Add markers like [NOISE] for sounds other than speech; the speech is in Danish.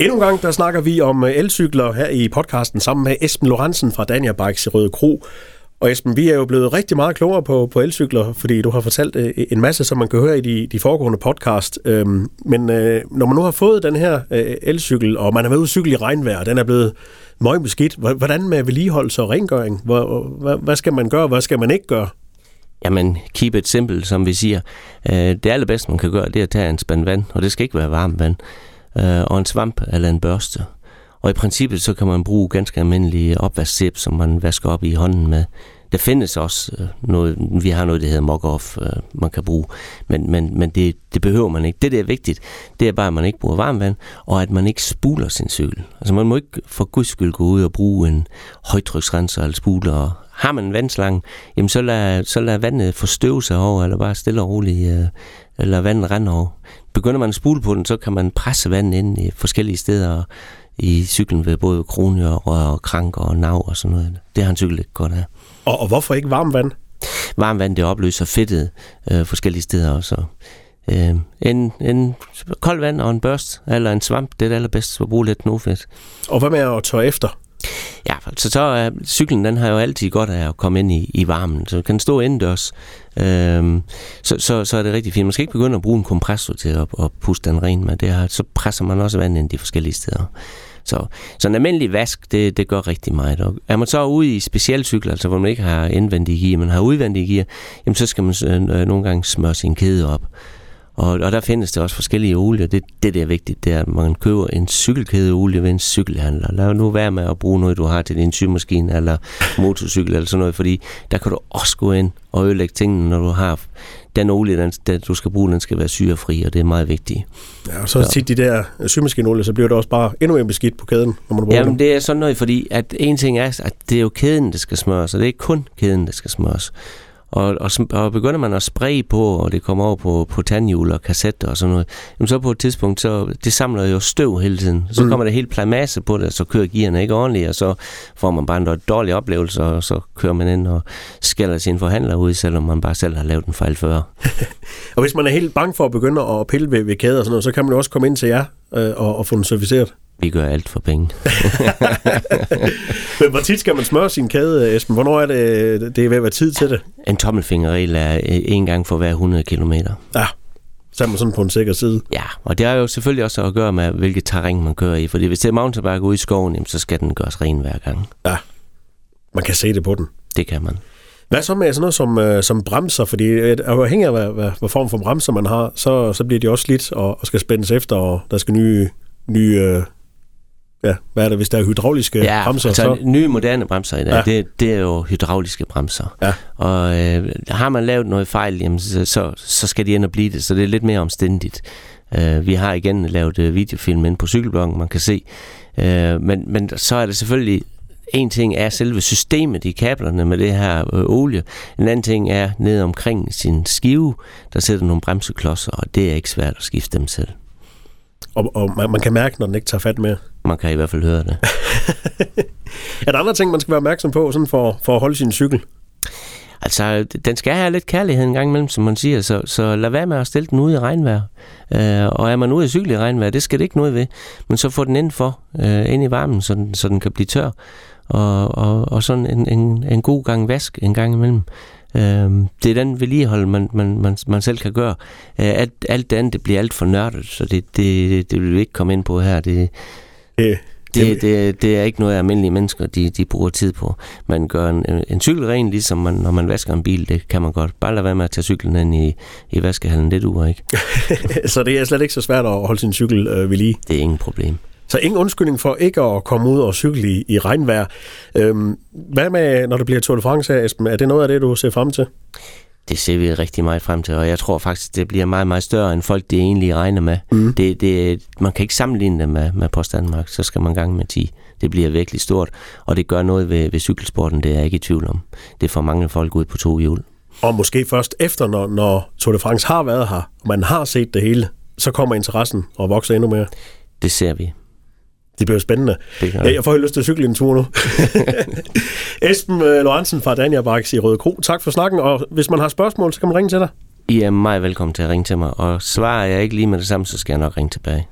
Endnu en gang, der snakker vi om øh, elcykler her i podcasten sammen med Esben Lorentzen fra Dania Bikes i Røde Kro. Og Esben, vi er jo blevet rigtig meget klogere på, på elcykler, fordi du har fortalt øh, en masse, som man kan høre i de, de foregående podcast. Øhm, men øh, når man nu har fået den her øh, elcykel, og man er med ud cykle i regnvejr, og den er blevet møg beskidt, hvordan med vedligeholdelse og rengøring? Hvad, hvad skal man gøre, hvad skal man ikke gøre? Jamen, keep it simple, som vi siger. Øh, det allerbedste, man kan gøre, det er at tage en spand vand, og det skal ikke være varmt vand øh, og en svamp eller en børste. Og i princippet så kan man bruge ganske almindelige opvasksæb, som man vasker op i hånden med. Der findes også øh, noget, vi har noget, der hedder mock-off, øh, man kan bruge, men, men, men det, det behøver man ikke. Det, der er vigtigt, det er bare, at man ikke bruger varmvand, og at man ikke spuler sin cykel. Altså man må ikke for guds skyld gå ud og bruge en højtryksrenser eller spuler. Har man en vandslange, jamen så lad, så lad vandet forstøve sig over, eller bare stille og roligt, øh, eller vandet rende over. Begynder man at spule på den, så kan man presse vandet ind i forskellige steder i cyklen ved både kronier, og kranker og nav og sådan noget. Det har en cykel ikke godt af. Og, og hvorfor ikke varmt vand? Varmt vand, det opløser fedtet øh, forskellige steder også. Øh, en, en kold vand og en børst, eller en svamp, det er det allerbedste at bruge lidt nofedt. Og hvad med at tørre efter? Ja, så, så er cyklen, den har jo altid godt af at komme ind i, i varmen, så kan stå indendørs. Øhm, så, så, så er det rigtig fint. Man skal ikke begynde at bruge en kompressor til at, at puste den ren med. Det her, så presser man også vand ind de forskellige steder. Så, så en almindelig vask, det, det gør rigtig meget. Og er man så ude i specialcykler, altså hvor man ikke har indvendige gear, men har udvendige gear, jamen så skal man øh, nogle gange smøre sin kæde op. Og, og der findes der også forskellige olier. Det, det der er vigtigt, det er, at man køber en cykelkædeolie ved en cykelhandler. Lad nu være med at bruge noget, du har til din symaskine eller motorcykel eller sådan noget, fordi der kan du også gå ind og ødelægge tingene, når du har den olie, den, den du skal bruge, den skal være syrefri, og det er meget vigtigt. Ja, og så ja. tit de der symaskinolie, så bliver det også bare endnu mere beskidt på kæden, når man bruger Jamen, dem. det er sådan noget, fordi at en ting er, at det er jo kæden, der skal smøres, og det er ikke kun kæden, der skal smøres. Og, og, og begynder man at spraye på, og det kommer over på, på tandhjul og kassetter og sådan noget, jamen så på et tidspunkt, så det samler jo støv hele tiden. Så mm. kommer der helt plamasse på det, og så kører gearne ikke ordentligt, og så får man bare en dårlig oplevelse, og så kører man ind og skælder sin forhandler ud, selvom man bare selv har lavet en fejl før. [LAUGHS] og hvis man er helt bange for at begynde at pille ved, ved kæder og sådan noget, så kan man jo også komme ind til jer øh, og, og få den serviceret. Vi gør alt for penge. [LAUGHS] Men hvor tit skal man smøre sin kæde, Esben? Hvornår er det, det er ved at være tid til det? En tommelfingerregel er en gang for hver 100 km. Ja, så er man sådan på en sikker side. Ja, og det har jo selvfølgelig også at gøre med, hvilket terræn man kører i. Fordi hvis det er mountainbike ude i skoven, så skal den gøres ren hver gang. Ja, man kan se det på den. Det kan man. Hvad så med sådan noget som, øh, som bremser? Fordi øh, afhængig af, hvad, hvad, hvad form for bremser man har, så, så bliver de også slidt og, og skal spændes efter, og der skal nye, nye øh, ja, hvad er det, hvis der er hydrauliske ja, bremser? Altså, så nye moderne bremser i dag, ja. det, det er jo hydrauliske bremser. Ja. Og øh, har man lavet noget fejl, jamen, så, så, så skal de ind og blive det, så det er lidt mere omstændigt. Uh, vi har igen lavet uh, videofilm ind på cykelbloggen, man kan se. Uh, men, men så er det selvfølgelig en ting er selve systemet i kablerne med det her øh, olie. En anden ting er ned omkring sin skive, der sætter nogle bremseklodser, og det er ikke svært at skifte dem selv. Og, og man, man kan mærke, når den ikke tager fat med. Man kan i hvert fald høre det. [LAUGHS] er der andre ting, man skal være opmærksom på sådan for, for at holde sin cykel? Altså, den skal have lidt kærlighed en gang imellem, som man siger, så, så lad være med at stille den ude i regnvejr. Øh, og er man ude i cykel i regnvejr, det skal det ikke noget ved, men så få den indenfor, øh, ind i varmen, så den, så den kan blive tør. Og, og, og sådan en, en, en god gang vask en gang imellem. Øh, det er den vedligehold, man, man, man, man selv kan gøre. Øh, alt, alt det andet, det bliver alt for nørdet, så det, det, det vil vi ikke komme ind på her. Det, det, det, det, det er ikke noget, almindelige mennesker de, de bruger tid på. Man gør en, en cykel ren, ligesom man, når man vasker en bil. Det kan man godt. Bare lade være med at tage cyklen ind i, i vaskehallen. Det duer ikke. [LAUGHS] så det er slet ikke så svært at holde sin cykel øh, ved lige? Det er ingen problem. Så ingen undskyldning for ikke at komme ud og cykle i, i regnvejr. Øhm, hvad med, når det bliver Tour de France Esben? Er det noget af det, du ser frem til? Det ser vi rigtig meget frem til, og jeg tror faktisk, det bliver meget, meget større, end folk det egentlig regner med. Mm. Det, det, man kan ikke sammenligne det med, med Post Danmark, så skal man gang med 10. Det bliver virkelig stort, og det gør noget ved, ved cykelsporten, det er jeg ikke i tvivl om. Det får mange folk ud på to hjul. Og måske først efter, når, når Tour de France har været her, og man har set det hele, så kommer interessen og vokser endnu mere. Det ser vi. Det bliver spændende. Det ja, jeg får lyst til at cykle en tur nu. [LAUGHS] Esben øh, Lorentzen fra Dania Bikes i Røde Kro. Tak for snakken, og hvis man har spørgsmål, så kan man ringe til dig. I er meget velkommen til at ringe til mig, og svarer jeg ikke lige med det samme, så skal jeg nok ringe tilbage.